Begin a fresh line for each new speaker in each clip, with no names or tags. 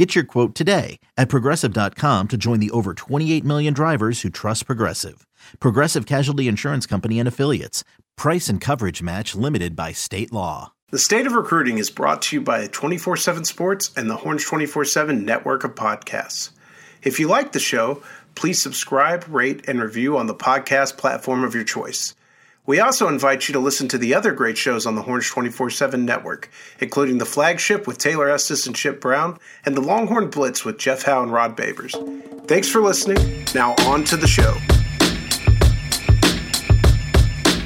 Get your quote today at progressive.com to join the over 28 million drivers who trust Progressive. Progressive Casualty Insurance Company and Affiliates. Price and coverage match limited by state law.
The State of Recruiting is brought to you by 24 7 Sports and the Horns 24 7 network of podcasts. If you like the show, please subscribe, rate, and review on the podcast platform of your choice. We also invite you to listen to the other great shows on the Horns 24 7 network, including The Flagship with Taylor Estes and Chip Brown, and The Longhorn Blitz with Jeff Howe and Rod Babers. Thanks for listening. Now, on to the show.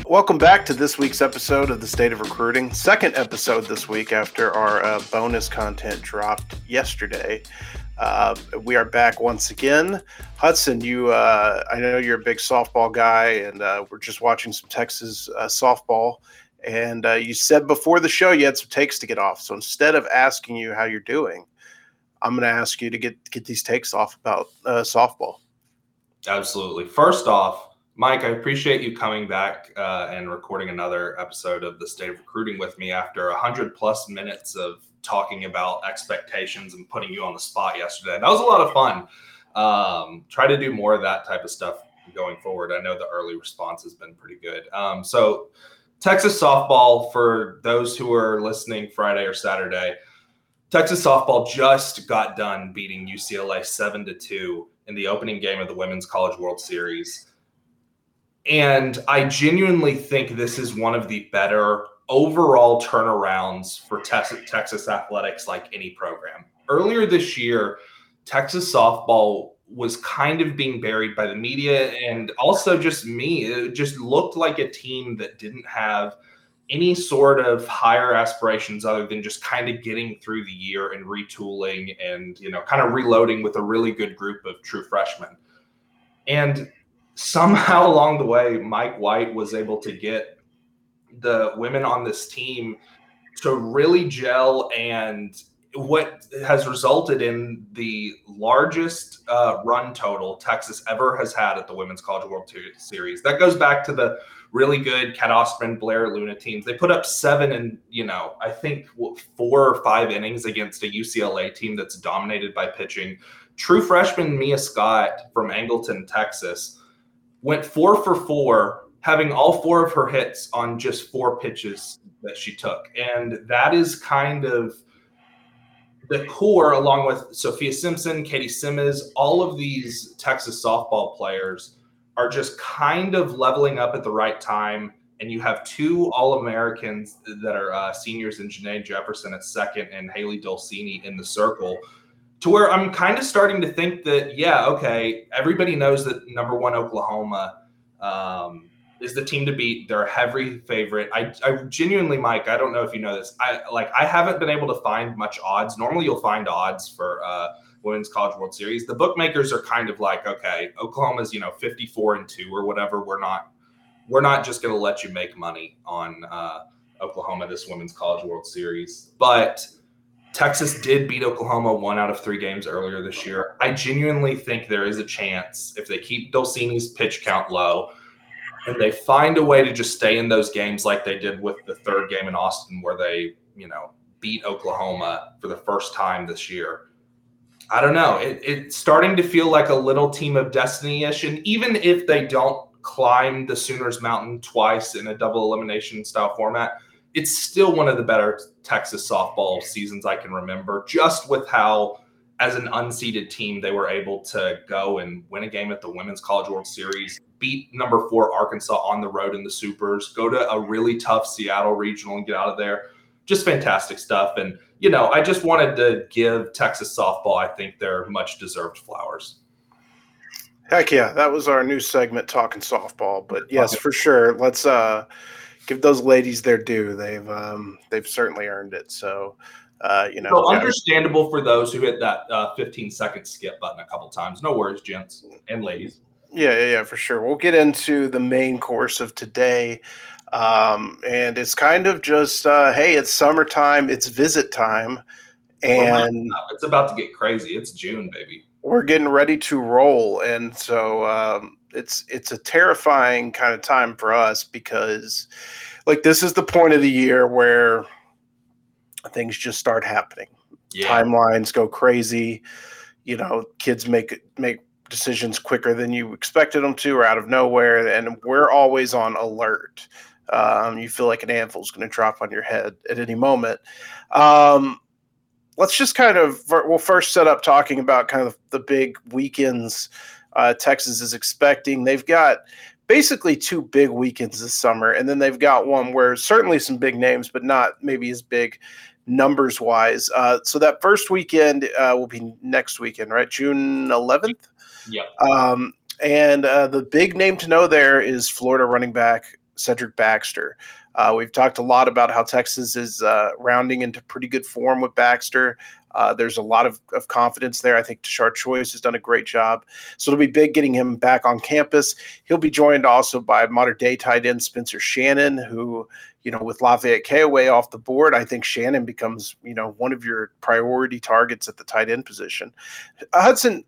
Welcome back to this week's episode of the State of Recruiting. Second episode this week after our uh, bonus content dropped yesterday. Uh, we are back once again. Hudson, you, uh, I know you're a big softball guy, and uh, we're just watching some Texas uh, softball. And uh, you said before the show you had some takes to get off. So instead of asking you how you're doing, I'm going to ask you to get get these takes off about softball.
Absolutely. First off, Mike, I appreciate you coming back uh, and recording another episode of the State of Recruiting with me after 100 plus minutes of talking about expectations and putting you on the spot yesterday. That was a lot of fun. Um, try to do more of that type of stuff going forward. I know the early response has been pretty good. Um, so, Texas softball, for those who are listening Friday or Saturday, Texas softball just got done beating UCLA 7 to 2 in the opening game of the Women's College World Series. And I genuinely think this is one of the better overall turnarounds for Texas, athletics, like any program. Earlier this year, Texas softball was kind of being buried by the media and also just me. It just looked like a team that didn't have any sort of higher aspirations other than just kind of getting through the year and retooling and you know kind of reloading with a really good group of true freshmen. And somehow along the way, Mike White was able to get the women on this team to really gel and what has resulted in the largest uh, run total Texas ever has had at the Women's College World Series. That goes back to the really good Cat Osterman, Blair Luna teams. They put up seven and, you know, I think four or five innings against a UCLA team that's dominated by pitching. True freshman Mia Scott from Angleton, Texas went four for four, having all four of her hits on just four pitches that she took. And that is kind of the core, along with Sophia Simpson, Katie Simmons, all of these Texas softball players are just kind of leveling up at the right time. And you have two All Americans that are uh, seniors in Janae Jefferson at second and Hailey Dolcini in the circle to where I'm kind of starting to think that, yeah, okay, everybody knows that number one Oklahoma um, is the team to beat. They're a heavy favorite. I, I genuinely, Mike, I don't know if you know this. I like I haven't been able to find much odds. Normally, you'll find odds for uh, Women's College World Series. The bookmakers are kind of like, okay, Oklahoma's you know 54 and two or whatever. We're not we're not just going to let you make money on uh, Oklahoma this Women's College World Series, but Texas did beat Oklahoma one out of three games earlier this year. I genuinely think there is a chance if they keep Dolcini's pitch count low and they find a way to just stay in those games like they did with the third game in Austin, where they, you know, beat Oklahoma for the first time this year. I don't know. It, it's starting to feel like a little team of destiny ish. And even if they don't climb the Sooners mountain twice in a double elimination style format, it's still one of the better Texas softball seasons I can remember, just with how, as an unseeded team, they were able to go and win a game at the Women's College World Series, beat number four Arkansas on the road in the Supers, go to a really tough Seattle regional and get out of there. Just fantastic stuff. And, you know, I just wanted to give Texas softball, I think, their much deserved flowers.
Heck yeah. That was our new segment, Talking Softball. But yes, for sure. Let's, uh, give those ladies their due. They've um, they've certainly earned it. So uh, you know,
so understandable for those who hit that uh, 15 second skip button a couple times. No worries, gents and ladies.
Yeah, yeah, yeah, for sure. We'll get into the main course of today. Um, and it's kind of just, uh, hey, it's summertime, it's visit time, and
it's about to get crazy. It's June, baby.
We're getting ready to roll, and so um, it's it's a terrifying kind of time for us because, like, this is the point of the year where things just start happening. Yeah. Timelines go crazy. You know, kids make make decisions quicker than you expected them to or out of nowhere and we're always on alert. Um, you feel like an anvil is going to drop on your head at any moment. Um, let's just kind of we'll first set up talking about kind of the big weekends uh, texas is expecting. They've got basically two big weekends this summer and then they've got one where certainly some big names but not maybe as big numbers wise uh, so that first weekend uh, will be next weekend right? June 11th Um, and uh, the big name to know there is Florida running back Cedric Baxter. Uh, we've talked a lot about how Texas is uh, rounding into pretty good form with Baxter. Uh, there's a lot of, of confidence there. I think Tashard Choice has done a great job. So it'll be big getting him back on campus. He'll be joined also by modern day tight end Spencer Shannon, who, you know, with Lafayette Callaway off the board, I think Shannon becomes, you know, one of your priority targets at the tight end position. Hudson,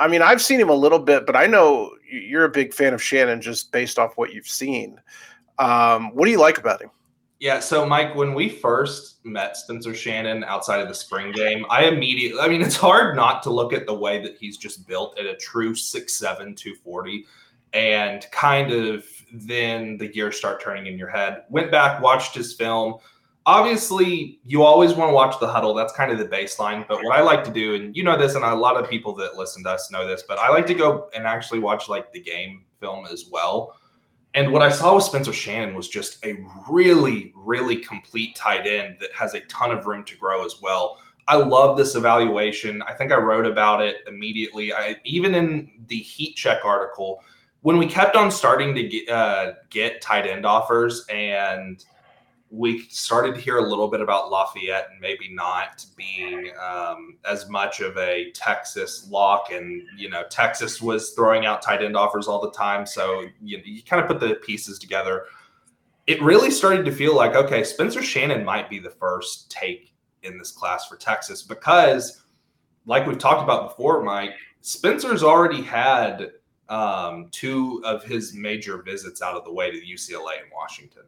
I mean, I've seen him a little bit, but I know you're a big fan of Shannon just based off what you've seen. Um, what do you like about him?
Yeah, so Mike, when we first met Spencer Shannon outside of the spring game, I immediately, I mean, it's hard not to look at the way that he's just built at a true 6'7, 240, and kind of then the gears start turning in your head. Went back, watched his film, obviously you always want to watch the Hudl that's kind of the baseline but what i like to do and you know this and a lot of people that listen to us know this but i like to go and actually watch like the game film as well. And what i saw with spencer shannon was just a really really complete tight end that has a ton of room to grow as well. I love this evaluation. I think i wrote about it immediately. I even in the heat check article when we kept on starting to get, uh, get tight end offers and we started to hear a little bit about Lafayette and maybe not being um, as much of a Texas lock. And, you know, Texas was throwing out tight end offers all the time. So you, you kind of put the pieces together. It really started to feel like, okay, Spencer Shannon might be the first take in this class for Texas because, like we've talked about before, Mike, Spencer's already had um, two of his major visits out of the way to UCLA and Washington.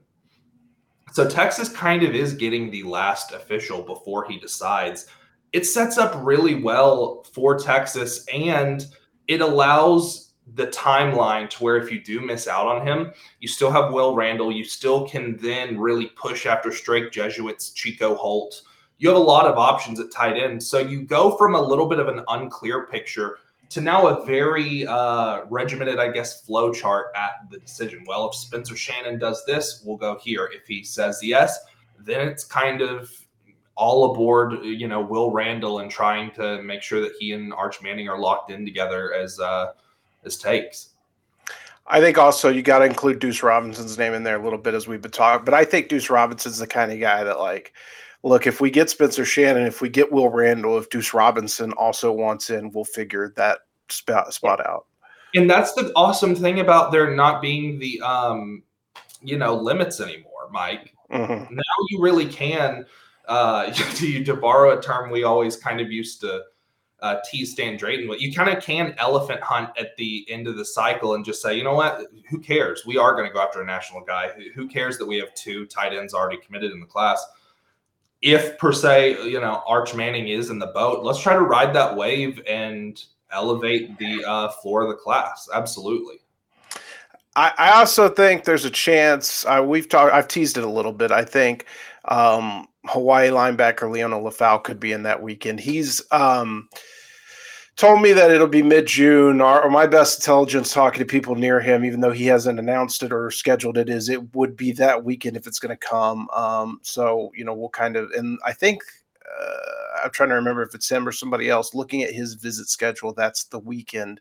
So Texas kind of is getting the last official before he decides. It sets up really well for Texas and it allows the timeline to where if you do miss out on him, you still have Will Randle. You still can then really push after Strake Jesuits, Chico Holt. You have a lot of options at tight end. So you go from a little bit of an unclear picture to now a very uh, regimented, I guess, flow chart at the decision. Well, if Spencer Shannon does this, we'll go here. If he says yes, then it's kind of all aboard, you know, Will Randle and trying to make sure that he and Arch Manning are locked in together as uh, as takes.
I think also you got to include Deuce Robinson's name in there a little bit as we've been talking, but I think Deuce Robinson's the kind of guy that like look, if we get Spencer Shannon, if we get Will Randle, if Deuce Robinson also wants in, we'll figure that spot spot out.
And that's the awesome thing about there not being the um, you know, limits anymore, Mike. Mm-hmm. Now you really can uh to, to borrow a term we always kind of used to uh, tease Stan Drayton, but you kind of can elephant hunt at the end of the cycle and just say, you know what, who cares? We are going to go after a national guy. Who cares that we have two tight ends already committed in the class? If per se, you know, Arch Manning is in the boat, let's try to ride that wave and elevate the uh, floor of the class. Absolutely.
I, I also think there's a chance. Uh, we've talked. I've teased it a little bit. I think um, Hawaii linebacker Liona Lefau could be in that weekend. He's um, told me that it'll be mid June, or, or, my best intelligence talking to people near him, even though he hasn't announced it or scheduled it, is it would be that weekend if it's going to come. Um, so you know, we'll kind of, and I think uh, I'm trying to remember if it's him or somebody else. Looking at his visit schedule, that's the weekend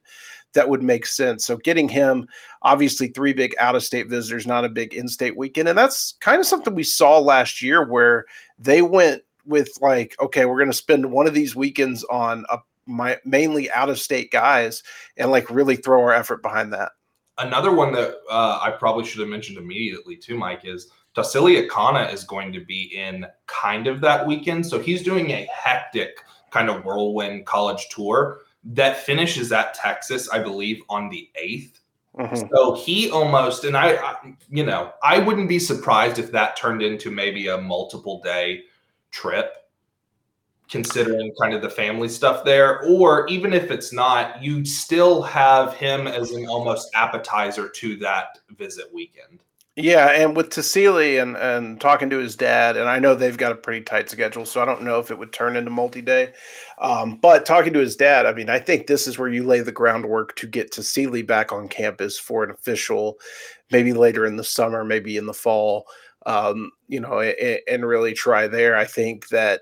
that would make sense. So getting him, obviously, three big out of state visitors, not a big in state weekend, and that's kind of something we saw last year where they went with like, okay, we're going to spend one of these weekends on a my, mainly out of state guys and like really throw our effort behind that.
Another one that uh, I probably should have mentioned immediately too, Mike, is Tausili Kana is going to be in kind of that weekend. So he's doing a hectic kind of whirlwind college tour that finishes at Texas, I believe, on the 8th. Mm-hmm. So he almost, and I, I, you know, I wouldn't be surprised if that turned into maybe a multiple day trip, considering kind of the family stuff there. Or even if it's not, you still have him as an almost appetizer to that visit weekend.
Yeah, and with Tausili and and talking to his dad, and I know they've got a pretty tight schedule, so I don't know if it would turn into multi-day. Um, but talking to his dad, I mean, I think this is where you lay the groundwork to get Tausili back on campus for an official, maybe later in the summer, maybe in the fall. Um, you know, and, and, really try there. I think that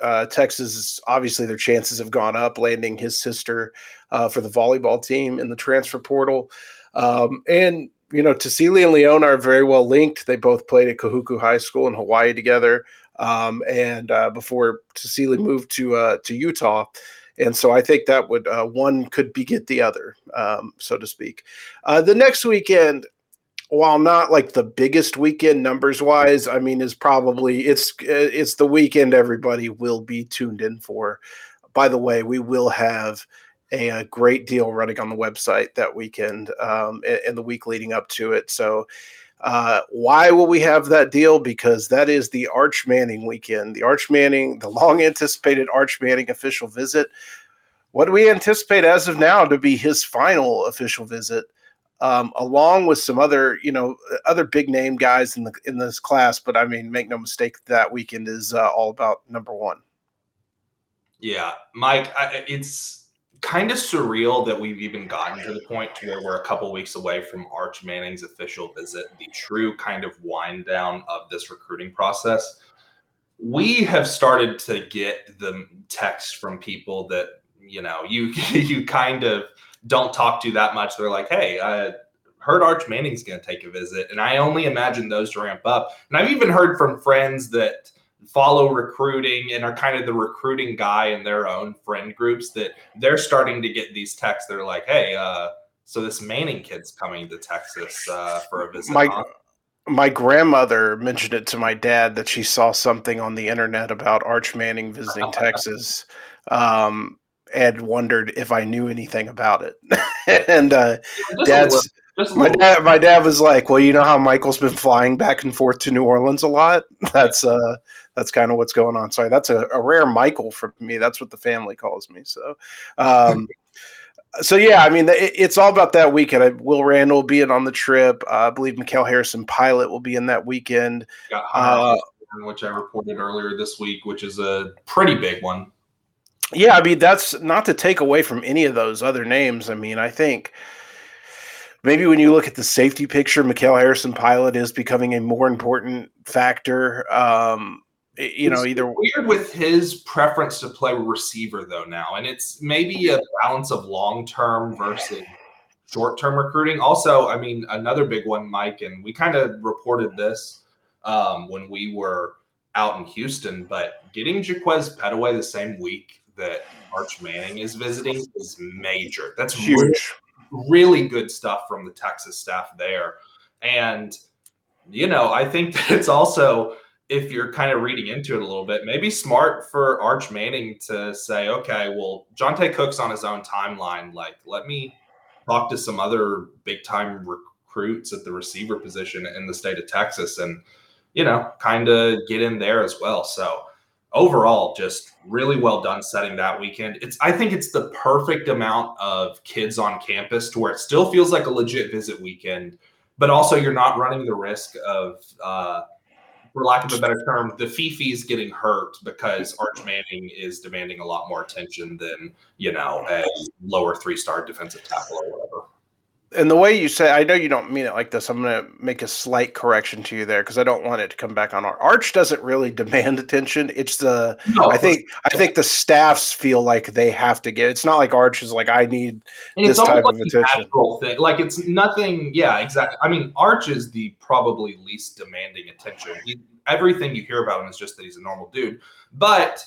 uh, Texas, obviously, their chances have gone up landing his sister uh, for the volleyball team in the transfer portal. Um, and you know, Tausili and Liona are very well linked. They both played at Kahuku High School in Hawaii together, um, and uh, before Tausili moved to uh, to Utah. And so I think that would uh, one could beget the other, um, so to speak. Uh, the next weekend, while not like the biggest weekend numbers wise, I mean, is probably it's it's the weekend everybody will be tuned in for. By the way, we will have a, a, great deal running on the website that weekend um, and, and, the week leading up to it. So, uh, why will we have that deal? Because that is the Arch Manning weekend, the Arch Manning, the long anticipated Arch Manning official visit. What do we anticipate as of now to be his final official visit? Um, along with some other, you know, other big name guys in the in this class. But I mean, make no mistake, that weekend is uh, all about number one.
Yeah, Mike, I, it's kind of surreal that we've even gotten to the point to where we're a couple weeks away from Arch Manning's official visit, the true kind of wind down of this recruiting process. We have started to get the text from people that you know you you kind of don't talk to that much. They're like, "Hey, I heard Arch Manning's going to take a visit," and I only imagine those to ramp up. And I've even heard from friends that follow recruiting and are kind of the recruiting guy in their own friend groups that they're starting to get these texts. They're like, hey, uh, so this Manning kid's coming to Texas uh, for a visit.
My, my grandmother mentioned it to my dad that she saw something on the internet about Arch Manning visiting Texas. Um, and wondered if I knew anything about it. and uh, dad's my dad, my dad was like, "Well, you know how Michael's been flying back and forth to New Orleans a lot. That's uh, that's kind of what's going on. Sorry, that's a, a, rare Michael for me. That's what the family calls me. So, um, so yeah, I mean, it, it's all about that weekend. I, Will Randle being on the trip. Uh, I believe Mikal Harrison Pilot will be in that weekend.
Uh, which I reported earlier this week, which is a pretty big one.
Yeah, I mean, that's not to take away from any of those other names. I mean, I think maybe when you look at the safety picture, Mikal Harrison Pilot is becoming a more important factor. Um, you know, either
weird with his preference to play receiver though now, and it's maybe a balance of long term versus short term recruiting. Also, I mean, another big one, Mike, and we kind of reported this um, when we were out in Houston, but getting Jaquaize Pettaway the same week that Arch Manning is visiting is major. That's huge. Really, really good stuff from the Texas staff there, and you know, I think that it's also if you're kind of reading into it a little bit, maybe smart for Arch Manning to say, okay, well, Johntay Cook's on his own timeline. Like, let me talk to some other big time recruits at the receiver position in the state of Texas and, you know, kind of get in there as well. So, overall, just really well done setting that weekend. It's, I think it's the perfect amount of kids on campus to where it still feels like a legit visit weekend, but also you're not running the risk of, uh, for lack of a better term, the Fifi is getting hurt because Arch Manning is demanding a lot more attention than you know a lower three star defensive tackle or whatever
and the way you say, I know you don't mean it like this. I'm going to make a slight correction to you there because I don't want it to come back on our Arch. Doesn't really demand attention. It's the no, I think I think the staffs feel like they have to get. It's not like Arch is like I need this type like of attention.
Thing. Like it's nothing. Yeah, exactly. I mean, Arch is the probably least demanding attention. He, everything you hear about him is just that he's a normal dude. But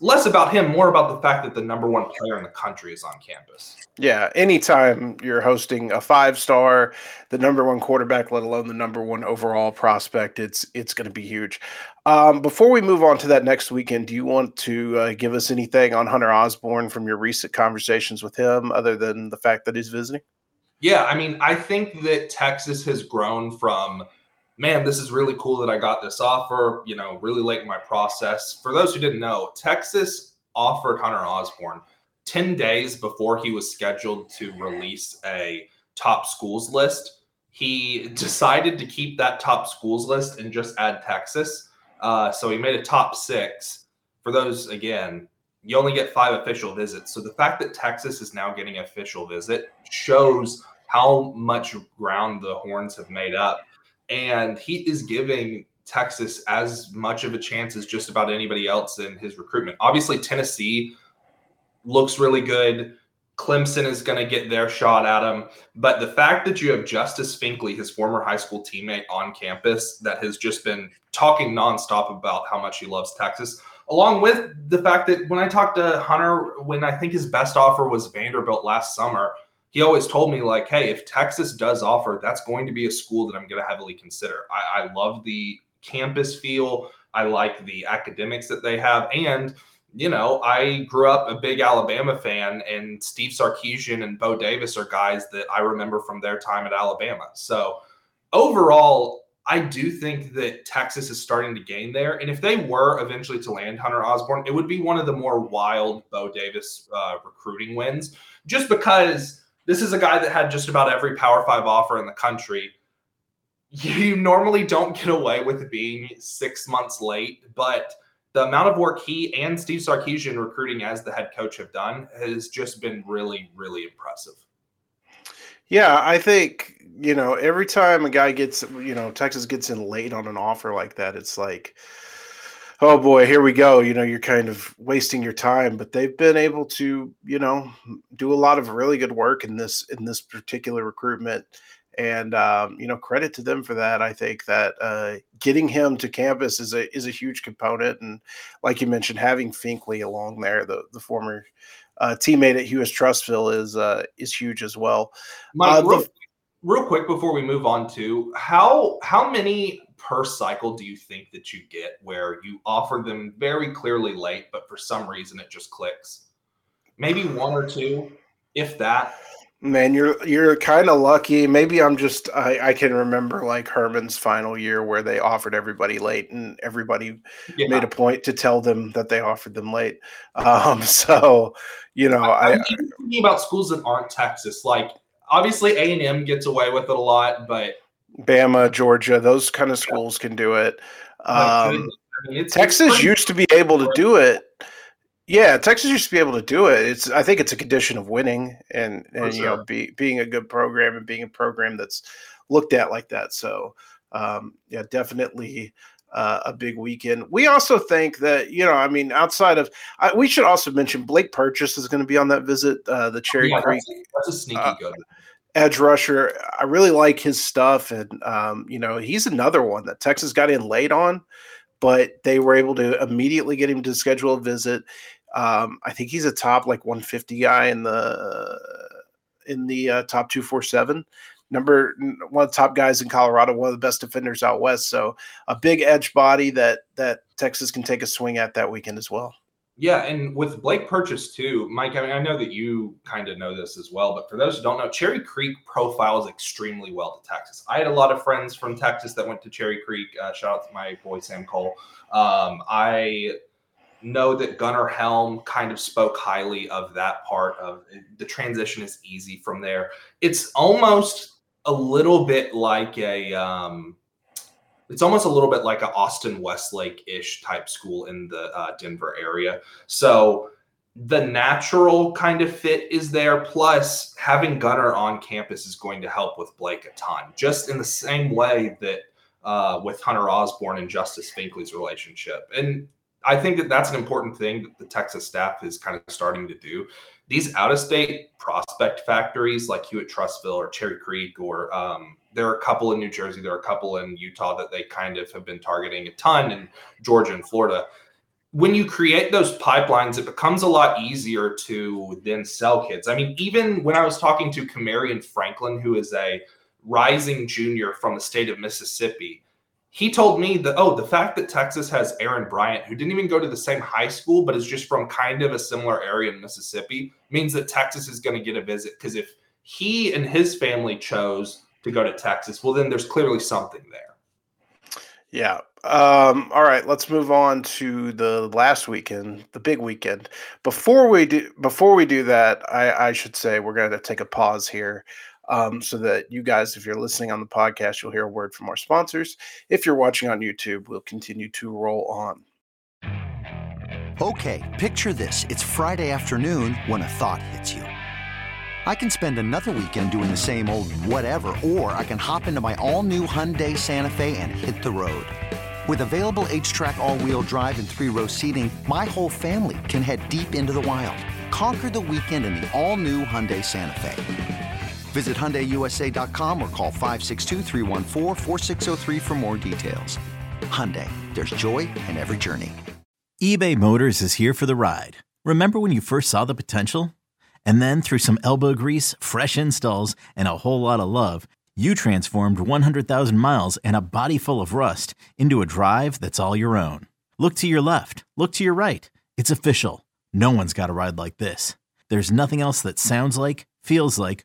less about him, more about the fact that the number one player in the country is on campus.
Yeah, anytime you're hosting a five star, the number one quarterback, let alone the number one overall prospect, it's it's going to be huge. Um, before we move on to that next weekend, do you want to uh, give us anything on Hunter Osborne from your recent conversations with him, other than the fact that he's visiting?
Yeah, I mean, I think that Texas has grown from man, this is really cool that I got this offer, you know, really late in my process. For those who didn't know, Texas offered Hunter Osborne 10 days before he was scheduled to release a top schools list. He decided to keep that top schools list and just add Texas. Uh, so he made a top six. For those, again, you only get five official visits. So the fact that Texas is now getting official visit shows how much ground the Horns have made up and he is giving Texas as much of a chance as just about anybody else in his recruitment. Obviously, Tennessee looks really good. Clemson is going to get their shot at him. But the fact that you have Justice Finkley, his former high school teammate on campus, that has just been talking nonstop about how much he loves Texas, along with the fact that when I talked to Hunter, when I think his best offer was Vanderbilt last summer, he always told me like, hey, if Texas does offer, that's going to be a school that I'm going to heavily consider. I, I love the campus feel. I like the academics that they have, and you know, I grew up a big Alabama fan, and Steve Sarkisian and Bo Davis are guys that I remember from their time at Alabama. So overall, I do think that Texas is starting to gain there. And if they were eventually to land Hunter Osborne, it would be one of the more wild Bo Davis uh, recruiting wins, just because this is a guy that had just about every Power Five offer in the country. You normally don't get away with being six months late, but the amount of work he and Steve Sarkisian recruiting as the head coach have done has just been really, really impressive.
Yeah, I think, you know, every time a guy gets, you know, Texas gets in late on an offer like that, it's like, oh boy, here we go. You know, you're kind of wasting your time, but they've been able to, you know, do a lot of really good work in this in this particular recruitment. And um, you know, credit to them for that. I think that uh, getting him to campus is a is a huge component, and like you mentioned, having Finkley along there, the the former uh, teammate at Hewitt Trussville, is uh, is huge as well.
Mike, uh, real, real quick before we move on to how how many per cycle do you think that you get where you offer them very clearly late, but for some reason it just clicks? Maybe one or two, if that.
Man, you're you're kind of lucky. Maybe I'm just I, I can remember like Herman's final year where they offered everybody late and everybody yeah. made a point to tell them that they offered them late. Um, so you know, I,
I'm thinking about schools that aren't Texas. Like obviously A and M gets away with it a lot, but
Bama, Georgia, those kind of schools can do it. Um, I mean, Texas used to be able to do it. Yeah, Texas used to be able to do it. It's I think it's a condition of winning and and sure. you know be, being a good program and being a program that's looked at like that. So um, yeah, definitely uh, a big weekend. We also think that you know, I mean, outside of, I, we should also mention Blake Purchase is going to be on that visit. Uh, the Cherry yeah, Creek.
That's a, that's a sneaky uh, good
edge rusher. I really like his stuff, and um, you know he's another one that Texas got in late on, but they were able to immediately get him to schedule a visit. Um, I think he's a top like 150 guy in the in the uh, top 247 number one of the top guys in Colorado, one of the best defenders out west. So a big edge body that that Texas can take a swing at that weekend as well.
Yeah, and with Blake Purchase too, Mike. I mean, I know that you kind of know this as well, but for those who don't know, Cherry Creek profiles extremely well to Texas. I had a lot of friends from Texas that went to Cherry Creek. Uh, shout out to my boy Sam Cole. Um, I know that Gunnar Helm kind of spoke highly of that part of the transition is easy from there. It's almost a little bit like a um, it's almost a little bit like an Austin Westlake ish type school in the uh, Denver area. So the natural kind of fit is there. Plus, having Gunnar on campus is going to help with Blake a ton, just in the same way that uh, with Hunter Osborne and Justice Finkley's relationship. And I think that that's an important thing that the Texas staff is kind of starting to do. These out of state prospect factories like Hewitt Trussville or Cherry Creek or um, there are a couple in New Jersey, there are a couple in Utah that they kind of have been targeting a ton, in Georgia and Florida. when you create those pipelines, it becomes a lot easier to then sell kids. I mean, even when I was talking to Camarion Franklin, who is a rising junior from the state of Mississippi, he told me that, oh, the fact that Texas has Aaron Bryant, who didn't even go to the same high school, but is just from kind of a similar area in Mississippi, means that Texas is going to get a visit. Because if he and his family chose to go to Texas, well, then there's clearly something there.
Yeah. Um, all right, let's move on to the last weekend, the big weekend. Before we do before we do that, I, I should say we're going to take a pause here. Um, so that you guys, if you're listening on the podcast, you'll hear a word from our sponsors. If you're watching on YouTube, we'll continue to roll on.
Okay, picture this. It's Friday afternoon when a thought hits you. I can spend another weekend doing the same old whatever, or I can hop into my all new Hyundai Santa Fe and hit the road. With available HTRAC, all wheel drive, and three row seating, my whole family can head deep into the wild. Conquer the weekend in the all new Hyundai Santa Fe. Visit HyundaiUSA.com or call 562 for more details. Hyundai, there's joy in every journey.
eBay Motors is here for the ride. Remember when you first saw the potential? And then through some elbow grease, fresh installs, and a whole lot of love, you transformed 100,000 miles and a body full of rust into a drive that's all your own. Look to your left, look to your right. It's official. No one's got a ride like this. There's nothing else that sounds like, feels like,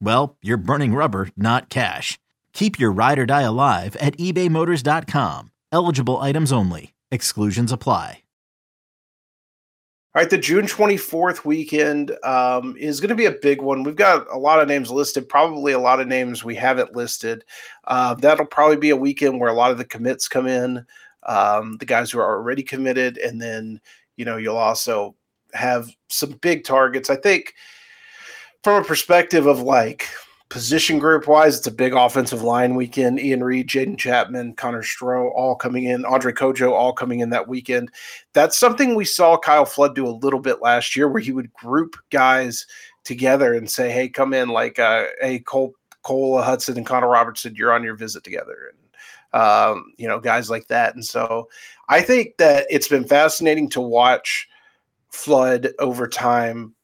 well, you're burning rubber, not cash. Keep your ride or die alive at ebaymotors.com. Eligible items only. Exclusions apply.
All right, the June 24th weekend um, is going to be a big one. We've got a lot of names listed, probably a lot of names we haven't listed. Uh, that'll probably be a weekend where a lot of the commits come in, um, the guys who are already committed, and then, you know, you'll also have some big targets. I think from a perspective of like position group wise, it's a big offensive line weekend. Ian Reed, Jaden Chapman, Connor Stroh all coming in, Andre Cojoe all coming in that weekend. That's something we saw Kyle Flood do a little bit last year where he would group guys together and say, Hey, come in like uh hey Cole Cole Hutson and Connor Robertson, you're on your visit together. And um, you know, guys like that. And so I think that it's been fascinating to watch Flood over time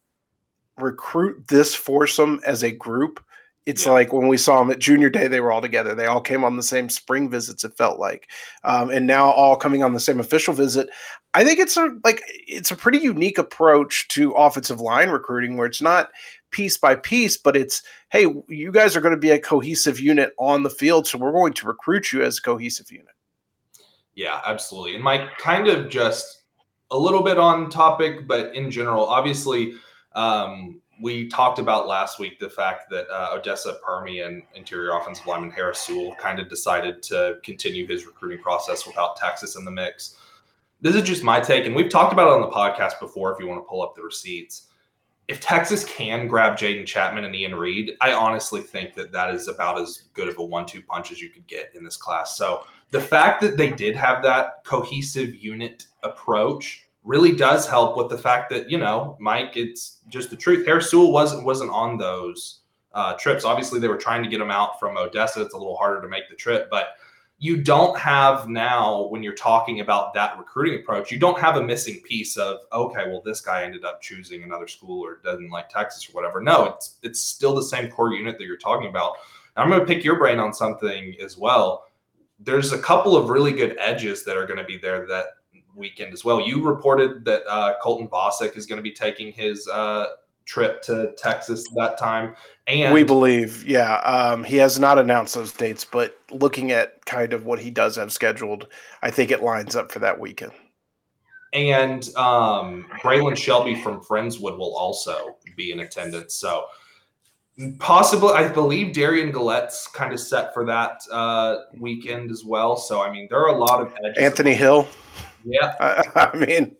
recruit this foursome as a group it's yeah. like when we saw them at junior day they were all together. They all came on the same spring visits it felt like um, and now all coming on the same official visit. I think it's a like it's a pretty unique approach to offensive line recruiting where it's not piece by piece but it's hey you guys are going to be a cohesive unit on the field so we're going to recruit you as a cohesive unit.
Yeah absolutely and mike kind of just a little bit on topic but in general obviously um, we talked about last week the fact that uh, Odessa Permian interior offensive lineman Harris Sewell kind of decided to continue his recruiting process without Texas in the mix. This is just my take, and we've talked about it on the podcast before. If you want to pull up the receipts, if Texas can grab Jaden Chapman and Ian Reed, I honestly think that that is about as good of a one-two punch as you could get in this class. So the fact that they did have that cohesive unit approach really does help with the fact that you know, Mike, it's just the truth. Harris Sewell wasn't wasn't on those uh, trips. Obviously, they were trying to get him out from Odessa. It's a little harder to make the trip, but you don't have now when you're talking about that recruiting approach, you don't have a missing piece of okay, well, this guy ended up choosing another school or doesn't like Texas or whatever. No, it's it's still the same core unit that you're talking about. I'm going to pick your brain on something as well. There's a couple of really good edges that are going to be there that weekend as well. You reported that uh, Colton Vasek is going to be taking his uh, trip to Texas that time, and
we believe, yeah, um, he has not announced those dates, but looking at kind of what he does have scheduled, I think it lines up for that weekend.
And um, Braylon Shelby from Friendswood will also be in attendance. So possibly, I believe Derion Gullette's kind of set for that uh, weekend as well. So I mean, there are a lot of
Anthony Hill.
Yeah.
I, I mean,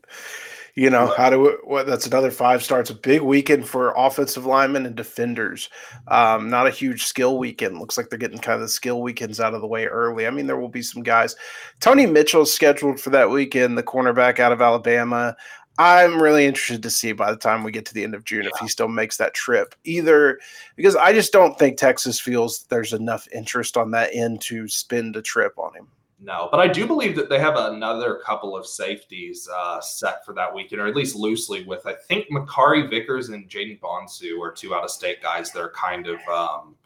You know, how do what that's another five starts. A big weekend for offensive linemen and defenders. Um, not a huge skill weekend. Looks like they're getting kind of the skill weekends out of the way early. I mean, there will be some guys. Tony Mitchell is scheduled for that weekend, the cornerback out of Alabama. I'm really interested to see by the time we get to the end of June yeah. if he still makes that trip. Either because I just don't think Texas feels there's enough interest on that end to spend a trip on him.
No, but I do believe that they have another couple of safeties uh, set for that weekend, or at least loosely with. I think Makari Vickers and Jaden Bonsu are two out of state guys that are kind of um,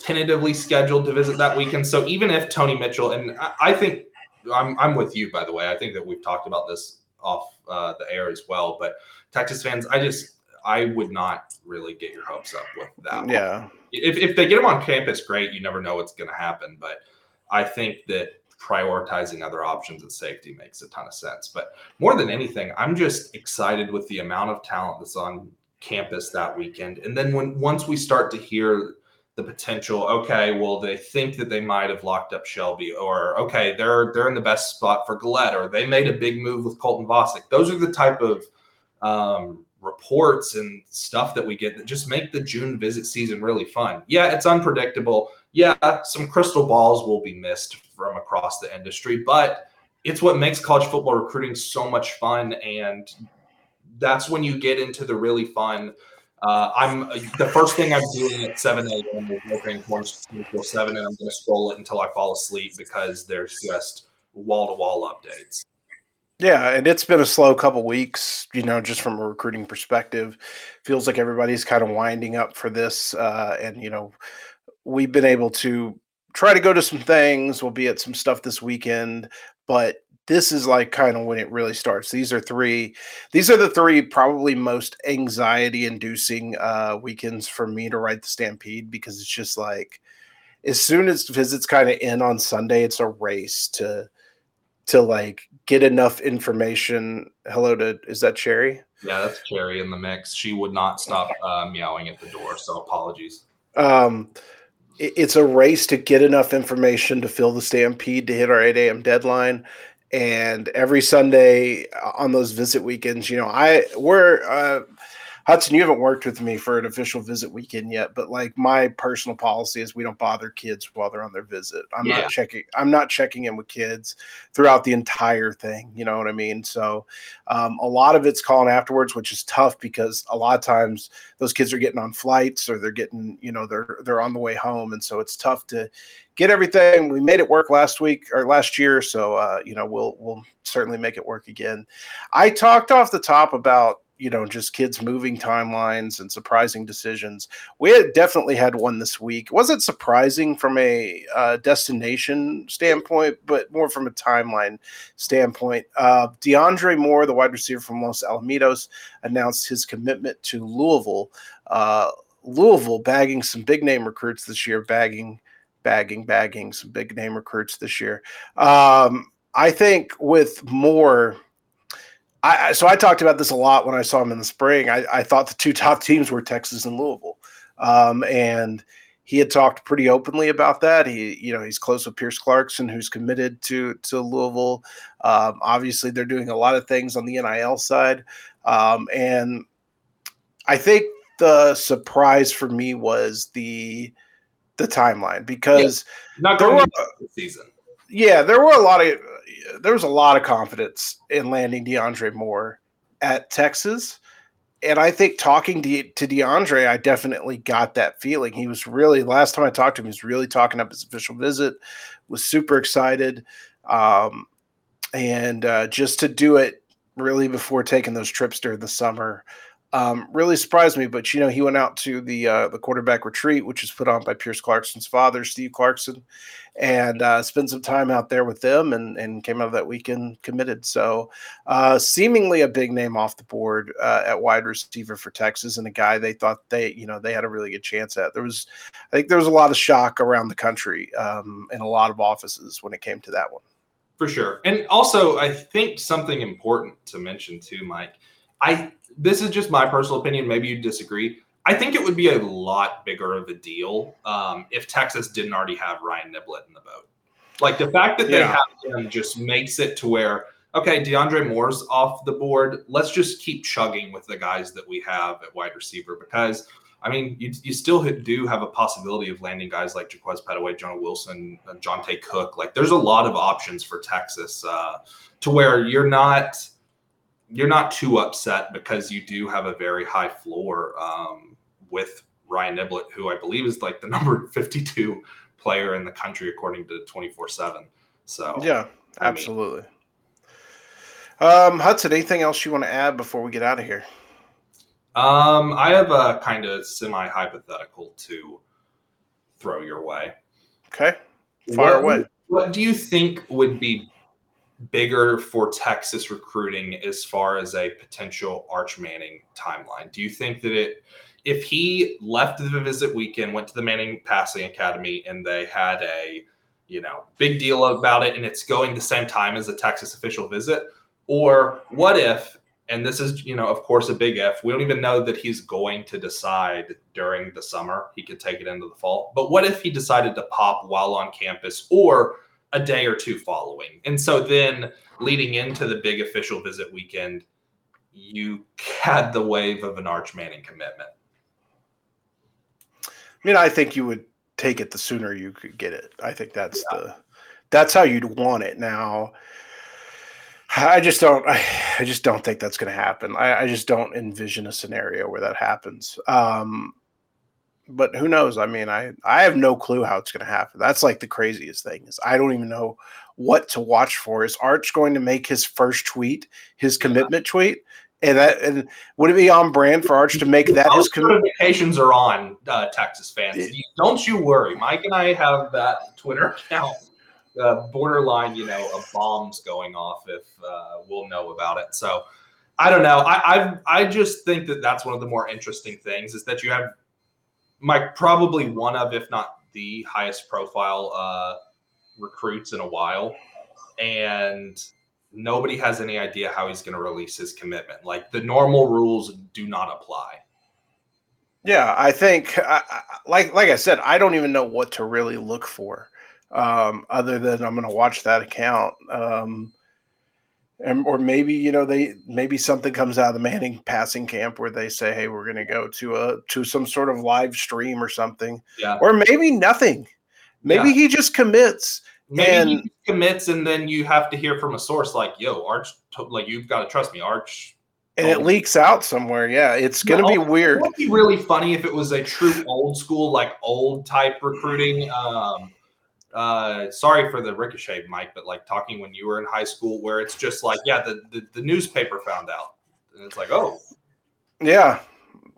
tentatively scheduled to visit that weekend. So even if Tony Mitchell, and I, I think I'm, I'm with you, by the way, I think that we've talked about this off uh, the air as well. But Texas fans, I just I would not really get your hopes up with that.
Yeah.
If, if they get them on campus, great. You never know what's going to happen. But I think that prioritizing other options at safety makes a ton of sense. But more than anything, I'm just excited with the amount of talent that's on campus that weekend. And then when once we start to hear the potential, okay, well, they think that they might have locked up Shelby, or okay, they're they're in the best spot for Gullette, or they made a big move with Colton Vasek. Those are the type of um, reports and stuff that we get that just make the June visit season really fun. Yeah, it's unpredictable. Yeah, some crystal balls will be missed from across the industry, but it's what makes college football recruiting so much fun. And that's when you get into the really fun. Uh, I'm the first thing I'm doing at 7 a.m. is Horns 24 7, and I'm going to scroll it until I fall asleep because there's just wall to wall updates.
Yeah, and it's been a slow couple weeks, you know, just from a recruiting perspective. Feels like everybody's kind of winding up for this. Uh, and, you know, we've been able to try to go to some things. We'll be at some stuff this weekend, but this is like kind of when it really starts. These are three, these are the three probably most anxiety inducing uh, weekends for me to write the Stampede because it's just like, as soon as visits kind of end on Sunday, it's a race to to like get enough information. Hello to is that Cherry?
Yeah, that's Cherry in the mix. She would not stop uh, meowing at the door, so apologies.
Um, it's a race to get enough information to fill the stampede to hit our 8 a.m. deadline. And every Sunday on those visit weekends, you know, I we're uh, Hudson, you haven't worked with me for an official visit weekend yet, but like my personal policy is we don't bother kids while they're on their visit. I'm yeah. not checking. I'm not checking in with kids throughout the entire thing. You know what I mean? So um, a lot of it's calling afterwards, which is tough because a lot of times those kids are getting on flights or they're getting, you know, they're they're on the way home, and so it's tough to get everything. We made it work last week or last year, so uh, you know we'll we'll certainly make it work again. I talked off the top about you know just kids moving timelines and surprising decisions. We had definitely had one this week. It wasn't surprising from a uh, destination standpoint but more from a timeline standpoint. Uh, deandre moore the wide receiver from los alamitos announced his commitment to louisville. Uh, louisville bagging some big name recruits this year bagging bagging bagging some big name recruits this year. Um, i think with moore I, so I talked about this a lot when I saw him in the spring. I, I thought the two top teams were Texas and Louisville, um, and he had talked pretty openly about that. He, you know, he's close with Pierce Clarkson, who's committed to to Louisville. Um, obviously, they're doing a lot of things on the NIL side, um, and I think the surprise for me was the the timeline because
yeah, not going were, season.
Yeah, there were a lot of there was a lot of confidence in landing DeAndre Moore at Texas. And I think talking to, to DeAndre, I definitely got that feeling. He was really, last time I talked to him, he was really talking up his official visit, was super excited. Um, and uh, just to do it really before taking those trips during the summer um, really surprised me. But you know, he went out to the uh, the quarterback retreat, which was put on by Pierce Clarkson's father, Steve Clarkson, and uh, spent some time out there with them, and and came out of that weekend committed. So, uh, seemingly a big name off the board uh, at wide receiver for Texas, and a guy they thought they you know they had a really good chance at. There was, I think, there was a lot of shock around the country um, in a lot of offices when it came to that one.
For sure, and also I think something important to mention too, Mike. I this is just my personal opinion. Maybe you disagree. I think it would be a lot bigger of a deal um, if Texas didn't already have Ryan Niblett in the boat. Like the fact that they yeah. have him just makes it to where okay, DeAndre Moore's off the board. Let's just keep chugging with the guys that we have at wide receiver because I mean, you, you still do have a possibility of landing guys like Jaquaize Pettaway, Jonah Wilson, uh, Johntay Cook. Like, there's a lot of options for Texas uh, to where you're not you're not too upset because you do have a very high floor um, with Ryan Niblett, who I believe is like the number 52 player in the country according to 24 7. So,
yeah, absolutely. I mean, um, Hudson, anything else you want to add before we get out of here?
Um, I have a kind of semi hypothetical to throw your way.
Okay. Far
what,
away.
What do you think would be bigger for Texas recruiting as far as a potential Arch Manning timeline? Do you think that it, if he left the visit weekend, went to the Manning Passing Academy, and they had a, you know, big deal about it, and it's going the same time as a Texas official visit, or what if and this is, you know, of course, a big if. We don't even know that he's going to decide during the summer. He could take it into the fall. But what if he decided to pop while on campus or a day or two following? And so then leading into the big official visit weekend, you had the wave of an Arch Manning commitment.
I mean, I think you would take it the sooner you could get it. I think that's yeah. the that's how you'd want it. Now, I just don't. I, I just don't think that's going to happen. I, I, just don't envision a scenario where that happens. Um, but who knows? I mean, I I have no clue how it's going to happen. That's like the craziest thing is I don't even know what to watch for. Is Arch going to make his first tweet his commitment tweet? And that and would it be on brand for Arch to make that
his notifications are on uh, Texas fans? Don't you worry. Mike and I have that Twitter account uh, borderline, you know, of bombs going off if uh, we'll know about it. So I don't know. I I've, I just think that that's one of the more interesting things is that you have Mike probably one of, if not the highest profile uh, recruits in a while, and nobody has any idea how he's going to release his commitment. Like the normal rules do not apply.
Yeah, I think, I, like like I said, I don't even know what to really look for um, other than I'm going to watch that account. Um, and, or maybe you know they maybe something comes out of the Manning passing camp where they say, "Hey, we're going to go to a to some sort of live stream or something."
Yeah.
Or maybe nothing. Maybe yeah. he just commits.
Maybe and, he commits, and then you have to hear from a source like, "Yo, Arch, like you've got to trust me, Arch."
And it leaks out somewhere. Yeah, it's going to be weird. It
would be really funny if it was a true old school, like old type recruiting. Um, uh, sorry for the ricochet, Mike, but like talking when you were in high school, where it's just like, yeah, the, the, the newspaper found out, and it's like, oh,
yeah,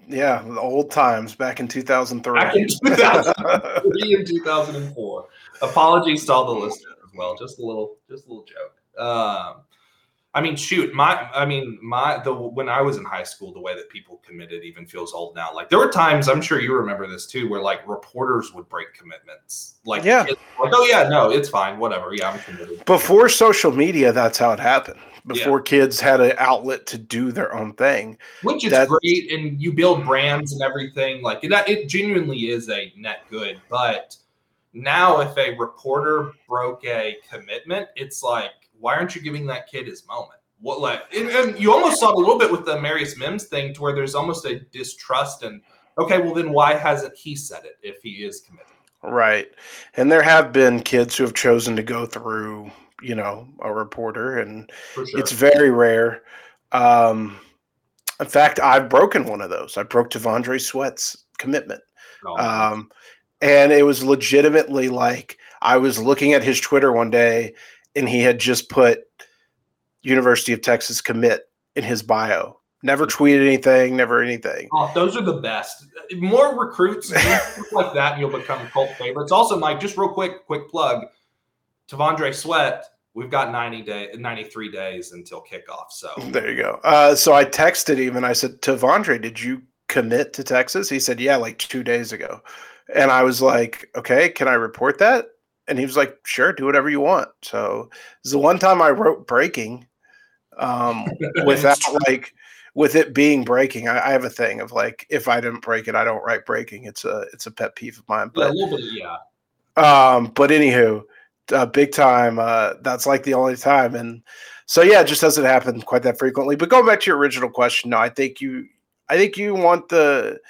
yeah, the old times back in 2003.
Back in 2003 and 2004. Apologies to all the listeners as well. Just a little, just a little joke. Um, I mean, shoot, my, I mean, my, the, when I was in high school, the way that people committed even feels old now. Like there were times, I'm sure you remember this too, where like reporters would break commitments. Like,
yeah,
like, oh yeah, no, it's fine, whatever. Yeah, I'm committed.
Before social media, that's how it happened. Before yeah. kids had an outlet to do their own thing,
which is that's, great, and you build brands and everything. Like that, it genuinely is a net good. But now, if a reporter broke a commitment, it's like why aren't you giving that kid his moment? What like and, and you almost saw a little bit with the Marius Mims thing to where there's almost a distrust and okay, well then why hasn't he said it if he is committed?
Right. And there have been kids who have chosen to go through, you know, a reporter and sure. it's very rare. Um in fact, I've broken one of those. I broke T'Vondre Sweat's commitment. Oh, um, and it was legitimately like I was looking at his Twitter one day and he had just put University of Texas commit in his bio. Never tweeted anything, never anything.
Oh, those are the best. More recruits like that, and you'll become cult favorites. Also, Mike, just real quick, quick plug. T'Vondre Sweat, we've got 90 day 93 days until kickoff. So
there you go. Uh, so I texted him and I said, T'Vondre, did you commit to Texas? He said, Yeah, like two days ago. And I was like, Okay, can I report that? And he was like, "Sure, do whatever you want." So it's the one time I wrote breaking, um, without like with it being breaking. I, I, have a thing of like, if I didn't break it, I don't write breaking. It's a it's a pet peeve of mine. But
yeah, bit, yeah.
Um, but anywho, uh, big time. Uh, that's like the only time, and so yeah, it just doesn't happen quite that frequently. But going back to your original question, no, I think you, I think you want the,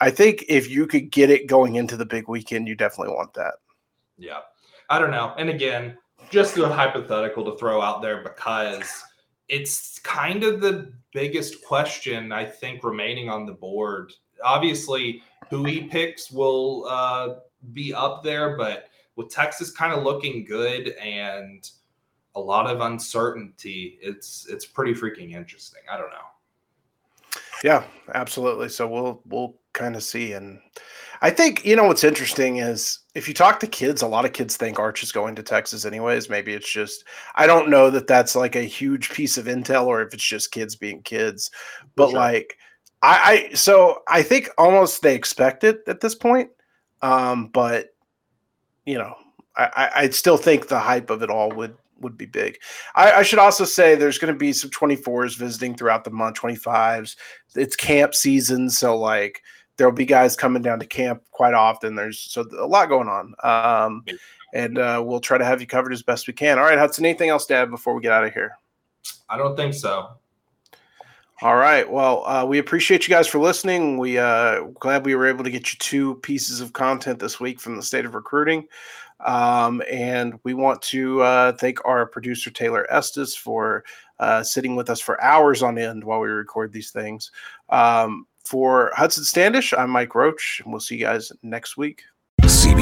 I think if you could get it going into the big weekend, you definitely want that.
Yeah, I don't know. And again, just a hypothetical to throw out there because it's kind of the biggest question I think remaining on the board. Obviously, who he picks will uh, be up there, but with Texas kind of looking good and a lot of uncertainty, it's it's pretty freaking interesting. I don't know.
Yeah, absolutely. So we'll we'll kind of see and I think you know what's interesting is if you talk to kids, a lot of kids think Arch is going to Texas anyways. Maybe it's just I don't know that that's like a huge piece of intel or if it's just kids being kids. But sure. like I, I so I think almost they expect it at this point. Um, but you know, I, I still think the hype of it all would would be big. I, I should also say there's going to be some 24s visiting throughout the month, 25s. It's camp season, so like there'll be guys coming down to camp quite often. There's so a lot going on. Um, and uh, we'll try to have you covered as best we can. All right, Hudson, anything else to add before we get out of here?
I don't think so.
All right. Well, uh, we appreciate you guys for listening. We uh, glad we were able to get you two pieces of content this week from the state of recruiting. Um, and we want to uh, thank our producer Taylor Estes for uh, sitting with us for hours on end while we record these things. Um, for Hudson Standish, I'm Mike Roach, and we'll see you guys next week.